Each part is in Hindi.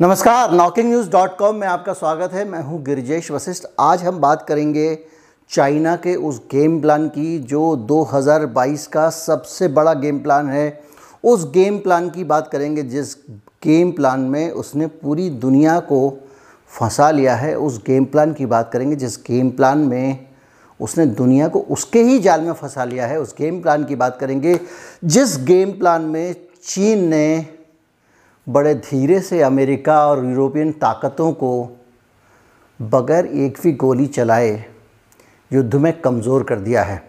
नमस्कार नॉकिंग न्यूज़ डॉट कॉम में आपका स्वागत है। मैं हूँ गिरिजेश वशिष्ठ। आज हम बात करेंगे चाइना के उस गेम प्लान की जो 2022 का सबसे बड़ा गेम प्लान है। उस गेम प्लान की बात करेंगे, जिस गेम प्लान में उसने पूरी दुनिया को फंसा लिया है, उस गेम प्लान की बात करेंगे, जिस गेम प्लान में उसने दुनिया को उसके ही जाल में फंसा लिया है। उस गेम प्लान की बात करेंगे, जिस गेम प्लान में चीन ने बड़े धीरे से अमेरिका और यूरोपियन ताकतों को बगैर एक भी गोली चलाए युद्ध में कमज़ोर कर दिया है।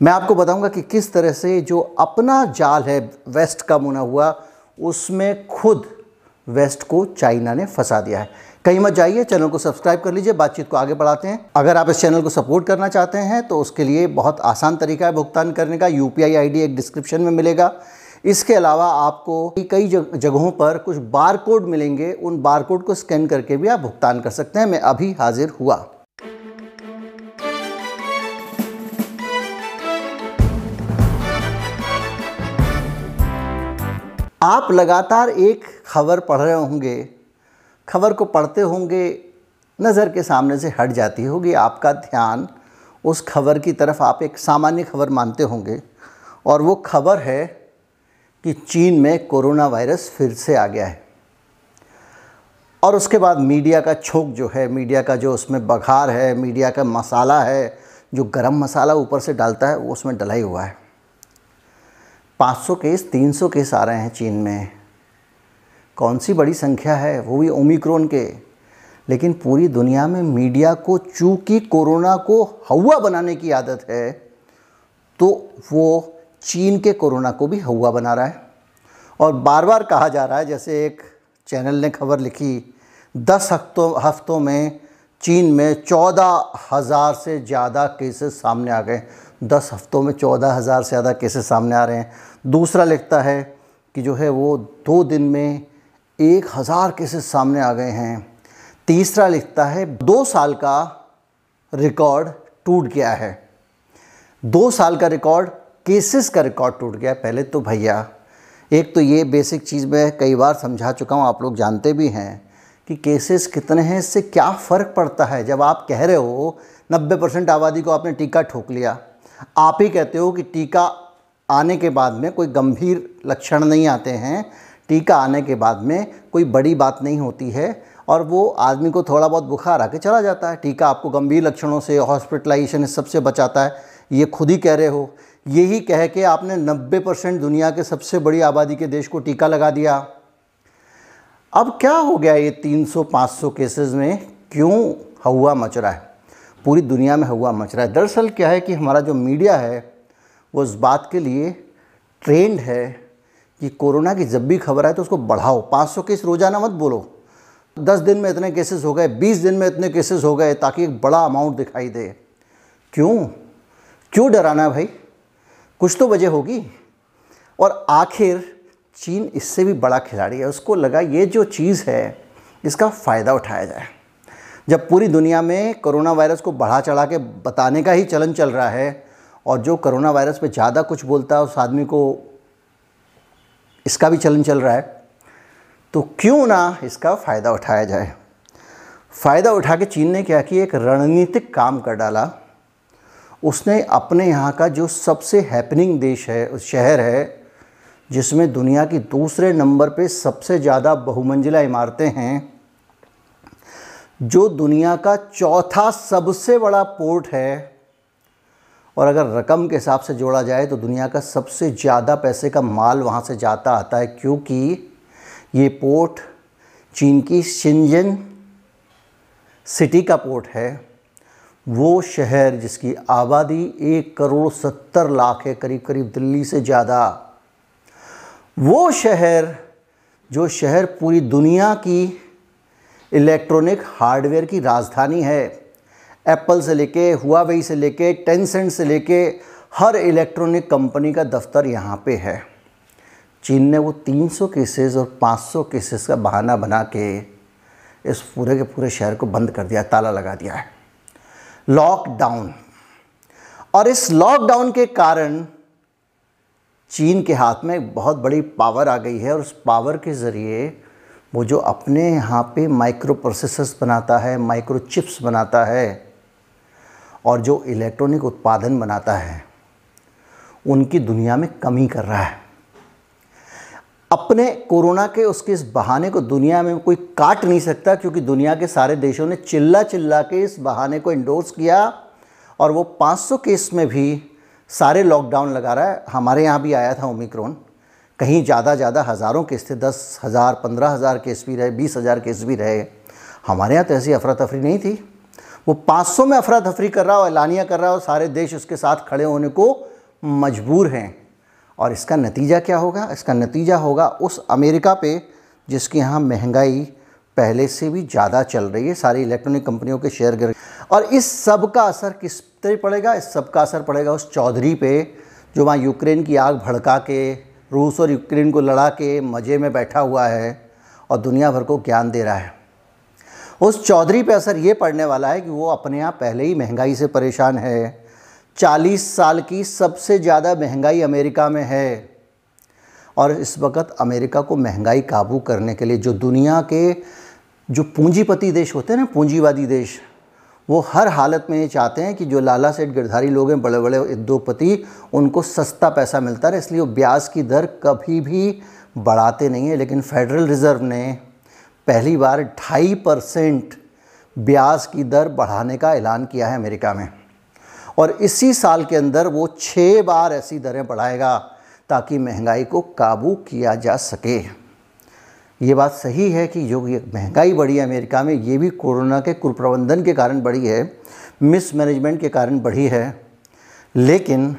मैं आपको बताऊँगा कि किस तरह से जो अपना जाल है वेस्ट का मुना हुआ, उसमें खुद वेस्ट को चाइना ने फंसा दिया है। कहीं मत जाइए, चैनल को सब्सक्राइब कर लीजिए, बातचीत को आगे बढ़ाते हैं। अगर आप इस चैनल को सपोर्ट करना चाहते हैं तो उसके लिए बहुत आसान तरीका है भुगतान करने का। यू पी एक डिस्क्रिप्शन में मिलेगा। इसके अलावा आपको कई जगहों पर कुछ बार कोड मिलेंगे, उन बार कोड को स्कैन करके भी आप भुगतान कर सकते हैं। मैं अभी हाजिर हुआ। आप लगातार एक खबर पढ़ रहे होंगे। खबर को पढ़ते होंगे, नज़र के सामने से हट जाती होगी आपका ध्यान। उस खबर की तरफ़ आप एक सामान्य खबर मानते होंगे, और वो खबर है कि चीन में कोरोना वायरस फिर से आ गया है। और उसके बाद मीडिया का छोक जो है, मीडिया का जो उसमें बघार है, मीडिया का मसाला है, जो गरम मसाला ऊपर से डालता है, वो उसमें डला ही हुआ है। 500 केस 300 केस आ रहे हैं चीन में। कौन सी बड़ी संख्या है? वो भी ओमिक्रोन के। लेकिन पूरी दुनिया में मीडिया को, चूँकि कोरोना को हवा बनाने की आदत है तो वो चीन के कोरोना को भी हवा बना रहा है। और बार बार कहा जा रहा है, जैसे एक चैनल ने खबर लिखी, दस हफ्तों हफ्तों में चीन में चौदह हज़ार से ज़्यादा केसेस सामने आ गए दस हफ्तों में चौदह हज़ार से ज़्यादा केसेस सामने आ रहे हैं। दूसरा लिखता है कि जो है वो दो दिन में एक हज़ार केसेस सामने आ गए हैं। तीसरा लिखता है, दो साल का रिकॉर्ड टूट गया है। दो साल का रिकॉर्ड केसेस का रिकॉर्ड टूट गया पहले तो भैया। एक तो ये बेसिक चीज़ मैं कई बार समझा चुका हूँ, आप लोग जानते भी हैं कि केसेस कितने हैं, इससे क्या फ़र्क पड़ता है? जब आप कह रहे हो नब्बे परसेंट आबादी को आपने टीका ठोक लिया, आप ही कहते हो कि टीका आने के बाद में कोई गंभीर लक्षण नहीं आते हैं, टीका आने के बाद में कोई बड़ी बात नहीं होती है और वो आदमी को थोड़ा बहुत बुखार आके चला जाता है। टीका आपको गंभीर लक्षणों से, हॉस्पिटलाइजेशन इस सबसे बचाता है। ये खुद ही कह रहे हो। यही कह के आपने 90 परसेंट दुनिया के सबसे बड़ी आबादी के देश को टीका लगा दिया। अब क्या हो गया ये 300-500 केसेस में? क्यों हवा मच रहा है? पूरी दुनिया में हवा मच रहा है। दरअसल क्या है कि हमारा जो मीडिया है, वो इस बात के लिए ट्रेंड है कि कोरोना की जब भी खबर आए तो उसको बढ़ाओ। 500 केस रोज़ाना मत बोलो। 10 दिन में इतने केसेस हो गए 20 दिन में इतने केसेस हो गए ताकि एक बड़ा अमाउंट दिखाई दे। क्यों? क्यों डराना भाई? कुछ तो वजह होगी। और आखिर चीन इससे भी बड़ा खिलाड़ी है। उसको लगा ये जो चीज़ है, इसका फ़ायदा उठाया जाए। जब पूरी दुनिया में कोरोना वायरस को बढ़ा चढ़ा के बताने का ही चलन चल रहा है और जो कोरोना वायरस पे ज़्यादा कुछ बोलता है, उस आदमी को इसका भी चलन चल रहा है तो क्यों ना इसका फ़ायदा उठाया जाए? फ़ायदा उठा के चीन ने क्या किया? एक रणनीतिक काम कर डाला। उसने अपने यहाँ का जो सबसे हैपनिंग देश है शहर है, जिसमें दुनिया की दूसरे नंबर पे सबसे ज़्यादा बहुमंजिला इमारतें हैं, जो दुनिया का चौथा सबसे बड़ा पोर्ट है, और अगर रकम के हिसाब से जोड़ा जाए तो दुनिया का सबसे ज़्यादा पैसे का माल वहाँ से जाता आता है, क्योंकि ये पोर्ट चीन की शिंजन सिटी का पोर्ट है। वो शहर जिसकी आबादी एक करोड़ सत्तर लाख है, करीब करीब दिल्ली से ज़्यादा, वो शहर जो शहर पूरी दुनिया की इलेक्ट्रॉनिक हार्डवेयर की राजधानी है, एप्पल से लेके हुआवेई से लेके, टेंसेंट से लेके, हर इलेक्ट्रॉनिक कंपनी का दफ्तर यहाँ पे है। चीन ने वो 300 केसेस और 500 केसेस का बहाना बना के इस पूरे के पूरे शहर को बंद कर दिया, ताला लगा दिया है। लॉकडाउन और इस लॉकडाउन के कारण चीन के हाथ में बहुत बड़ी पावर आ गई है और उस पावर के ज़रिए वो जो अपने यहाँ पे माइक्रो प्रोसेसर्स बनाता है माइक्रो चिप्स बनाता है और जो इलेक्ट्रॉनिक उत्पादन बनाता है, उनकी दुनिया में कमी कर रहा है। अपने कोरोना के उसके इस बहाने को दुनिया में कोई काट नहीं सकता, क्योंकि दुनिया के सारे देशों ने चिल्ला चिल्ला के इस बहाने को इंडोर्स किया और वो 500 केस में भी सारे लॉकडाउन लगा रहा है। हमारे यहाँ भी आया था ओमिक्रॉन कहीं ज़्यादा ज़्यादा हज़ारों केस थे, दस हज़ार, पंद्रह हज़ार केस भी रहे, बीस हज़ार केस भी रहे। हमारे यहाँ तो ऐसी अफरा तफरी नहीं थी। वो 500 में अफरा तफरी कर रहा हो ऐलानिया कर रहा हो सारे देश उसके साथ खड़े होने को मजबूर हैं। और इसका नतीजा क्या होगा? इसका नतीजा होगा उस अमेरिका पे जिसके यहाँ महँगाई पहले से भी ज़्यादा चल रही है, सारी इलेक्ट्रॉनिक कंपनियों के शेयर गिर और इस सब का असर किस तरह पड़ेगा? इस सब का असर पड़ेगा उस चौधरी पे जो वहाँ यूक्रेन की आग भड़का के, रूस और यूक्रेन को लड़ा के मज़े में बैठा हुआ है और दुनिया भर को ज्ञान दे रहा है। उस चौधरी पे असर ये पड़ने वाला है कि वो अपने आप पहले ही महँगाई से परेशान है। चालीस साल की सबसे ज़्यादा महँगाई अमेरिका में है। और इस वक्त अमेरिका को महँगाई काबू करने के लिए जो दुनिया के जो पूंजीपति देश होते हैं ना, पूंजीवादी देश, वो हर हालत में ये चाहते हैं कि जो लाला सेठ गिरधारी लोग हैं बड़े बड़े उद्योगपति, उनको सस्ता पैसा मिलता है इसलिए वो ब्याज की दर कभी भी बढ़ाते नहीं है। लेकिन फेडरल रिज़र्व ने पहली बार ढाई परसेंट ब्याज की दर बढ़ाने का ऐलान किया है अमेरिका में। और इसी साल के अंदर वो छः बार ऐसी दरें बढ़ाएगा ताकि महँगाई को काबू किया जा सके। ये बात सही है कि जो ये महँगाई बढ़ी है अमेरिका में, ये भी कोरोना के कुप्रबंधन के कारण बढ़ी है, मिसमैनेजमेंट के कारण बढ़ी है। लेकिन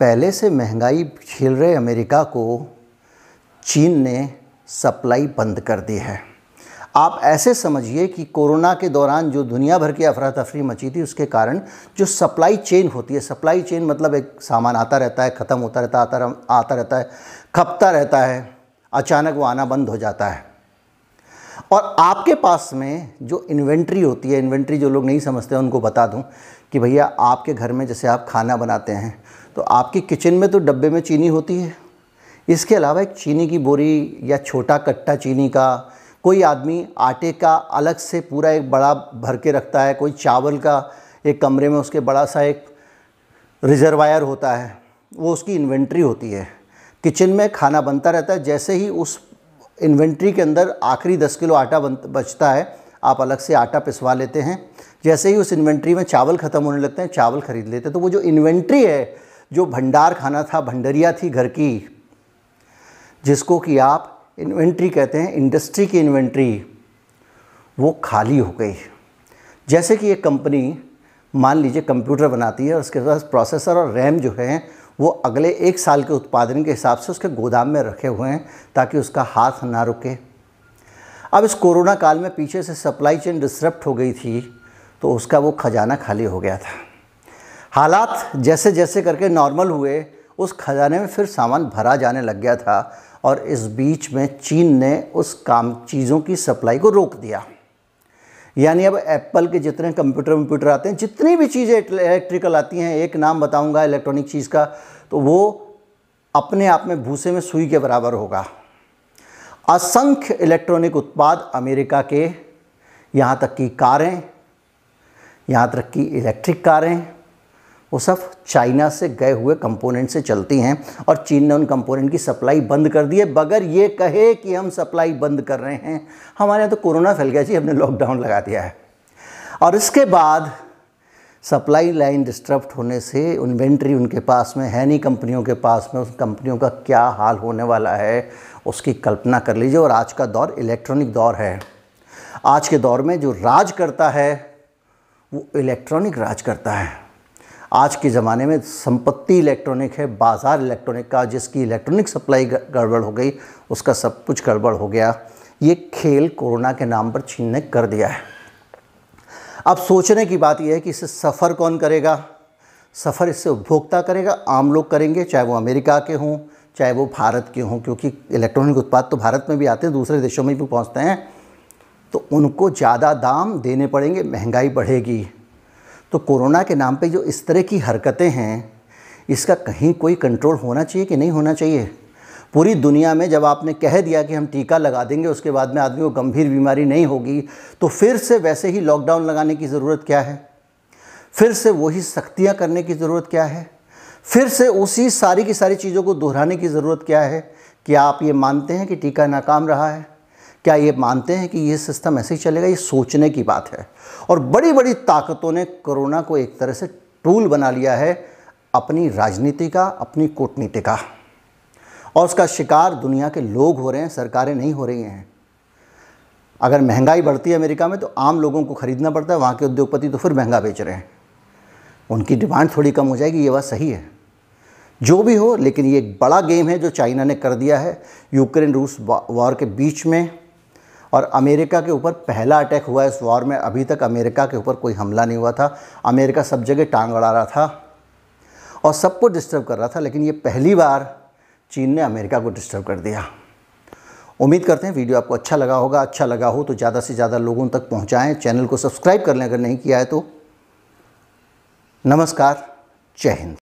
पहले से महँगाई झेल रहे अमेरिका को चीन ने सप्लाई बंद कर दी है। आप ऐसे समझिए कि कोरोना के दौरान जो दुनिया भर की अफरा तफरी मची थी, उसके कारण जो सप्लाई चेन होती है सप्लाई चेन मतलब एक सामान आता रहता है, ख़त्म होता रहता आता आता रहता है, खपता रहता है, अचानक वो आना बंद हो जाता है। और आपके पास में जो इन्वेंट्री होती है, इन्वेंट्री जो लोग नहीं समझते उनको बता दूँ कि भैया आपके घर में जैसे आप खाना बनाते हैं तो आपकी किचन में तो डब्बे में चीनी होती है। इसके अलावा एक चीनी की बोरी या छोटा कट्टा चीनी का कोई आदमी आटे का अलग से पूरा एक बड़ा भर के रखता है, कोई चावल का एक कमरे में उसके बड़ा सा एक रिजर्वायर होता है, वो उसकी इन्वेंट्री होती है। किचन में खाना बनता रहता है, जैसे ही उस इन्वेंट्री के अंदर आखिरी दस किलो आटा बन, बचता है, आप अलग से आटा पिसवा लेते हैं। जैसे ही उस इन्वेंट्री में चावल ख़त्म होने लगते हैं, चावल ख़रीद लेते हैं। तो वो जो इन्वेंट्री है, जो भंडार खाना था, भंडरिया थी घर की, जिसको कि आप इन्वेंट्री कहते हैं, इंडस्ट्री की इन्वेंट्री, वो खाली हो गई। जैसे कि एक कंपनी, मान लीजिए कंप्यूटर बनाती है और उसके पास प्रोसेसर और रैम जो है, वो अगले एक साल के उत्पादन के हिसाब से उसके गोदाम में रखे हुए हैं, ताकि उसका हाथ ना रुके। अब इस कोरोना काल में पीछे से सप्लाई चेन डिसरप्ट हो गई थी तो उसका वो खजाना खाली हो गया था। हालात जैसे जैसे करके नॉर्मल हुए, उस खजाने में फिर सामान भरा जाने लग गया था और इस बीच में चीन ने उस काम, चीज़ों की सप्लाई को रोक दिया। यानी अब एप्पल के जितने कंप्यूटर वम्प्यूटर आते हैं, जितनी भी चीज़ें इलेक्ट्रिकल आती हैं, एक नाम बताऊँगा, इलेक्ट्रॉनिक चीज़ का तो वो अपने आप में भूसे में सुई के बराबर होगा। असंख्य इलेक्ट्रॉनिक उत्पाद अमेरिका के, यहाँ तक की कारें, यहाँ तक की इलेक्ट्रिक कारें वो सब चाइना से गए हुए कंपोनेंट से चलती हैं और चीन ने उन कंपोनेंट की सप्लाई बंद कर दी है। बगैर ये कहे कि हम सप्लाई बंद कर रहे हैं। हमारे यहाँ तो कोरोना फैल गया जी, हमने लॉकडाउन लगा दिया है। और इसके बाद सप्लाई लाइन डिस्टर्ब होने से इन्वेंट्री उनके पास में है नहीं, कंपनियों के पास में, उस कंपनियों का क्या हाल होने वाला है, उसकी कल्पना कर लीजिए। और आज का दौर इलेक्ट्रॉनिक दौर है। आज के दौर में जो राज करता है, वो इलेक्ट्रॉनिक राज करता है। आज के ज़माने में संपत्ति इलेक्ट्रॉनिक है, बाज़ार इलेक्ट्रॉनिक का, जिसकी इलेक्ट्रॉनिक सप्लाई गड़बड़ हो गई, उसका सब कुछ गड़बड़ हो गया। ये खेल कोरोना के नाम पर चीन ने कर दिया है। अब सोचने की बात यह है कि इसे सफ़र कौन करेगा? सफ़र इससे उपभोक्ता करेगा, आम लोग करेंगे, चाहे वो अमेरिका के हों, चाहे वो भारत के हों, क्योंकि इलेक्ट्रॉनिक उत्पाद तो भारत में भी आते हैं, दूसरे देशों में भी पहुँचते हैं तो उनको ज़्यादा दाम देने पड़ेंगे, महँगाई बढ़ेगी। तो कोरोना के नाम पे जो इस तरह की हरकतें हैं, इसका कहीं कोई कंट्रोल होना चाहिए कि नहीं होना चाहिए? पूरी दुनिया में जब आपने कह दिया कि हम टीका लगा देंगे, उसके बाद में आदमी को गंभीर बीमारी नहीं होगी तो फिर से वैसे ही लॉकडाउन लगाने की ज़रूरत क्या है? फिर से वही सख्तियाँ करने की ज़रूरत क्या है? फिर से उसी सारी की सारी चीज़ों को दोहराने की ज़रूरत क्या है क्या आप ये मानते हैं कि टीका नाकाम रहा है? क्या ये मानते हैं कि ये सिस्टम ऐसे ही चलेगा? ये सोचने की बात है। और बड़ी बड़ी ताकतों ने कोरोना को एक तरह से टूल बना लिया है अपनी राजनीति का, अपनी कूटनीति का। और उसका शिकार दुनिया के लोग हो रहे हैं, सरकारें नहीं हो रही हैं। अगर महँगाई बढ़ती है अमेरिका में तो आम लोगों को ख़रीदना पड़ता है, वहाँ के उद्योगपति तो फिर महँगा बेच रहे हैं। उनकी डिमांड थोड़ी कम हो जाएगी, ये बात सही है। जो भी हो, लेकिन ये एक बड़ा गेम है जो चाइना ने कर दिया है। यूक्रेन रूस वॉर के बीच में और अमेरिका के ऊपर पहला अटैक हुआ इस वॉर में। अभी तक अमेरिका के ऊपर कोई हमला नहीं हुआ था। अमेरिका सब जगह टांग अड़ा रहा था और सबको डिस्टर्ब कर रहा था, लेकिन ये पहली बार चीन ने अमेरिका को डिस्टर्ब कर दिया। उम्मीद करते हैं वीडियो आपको अच्छा लगा होगा। अच्छा लगा हो तो ज़्यादा से ज़्यादा लोगों तक पहुँचाएँ। चैनल को सब्सक्राइब कर लें अगर नहीं किया है तो। नमस्कार। जय हिंद।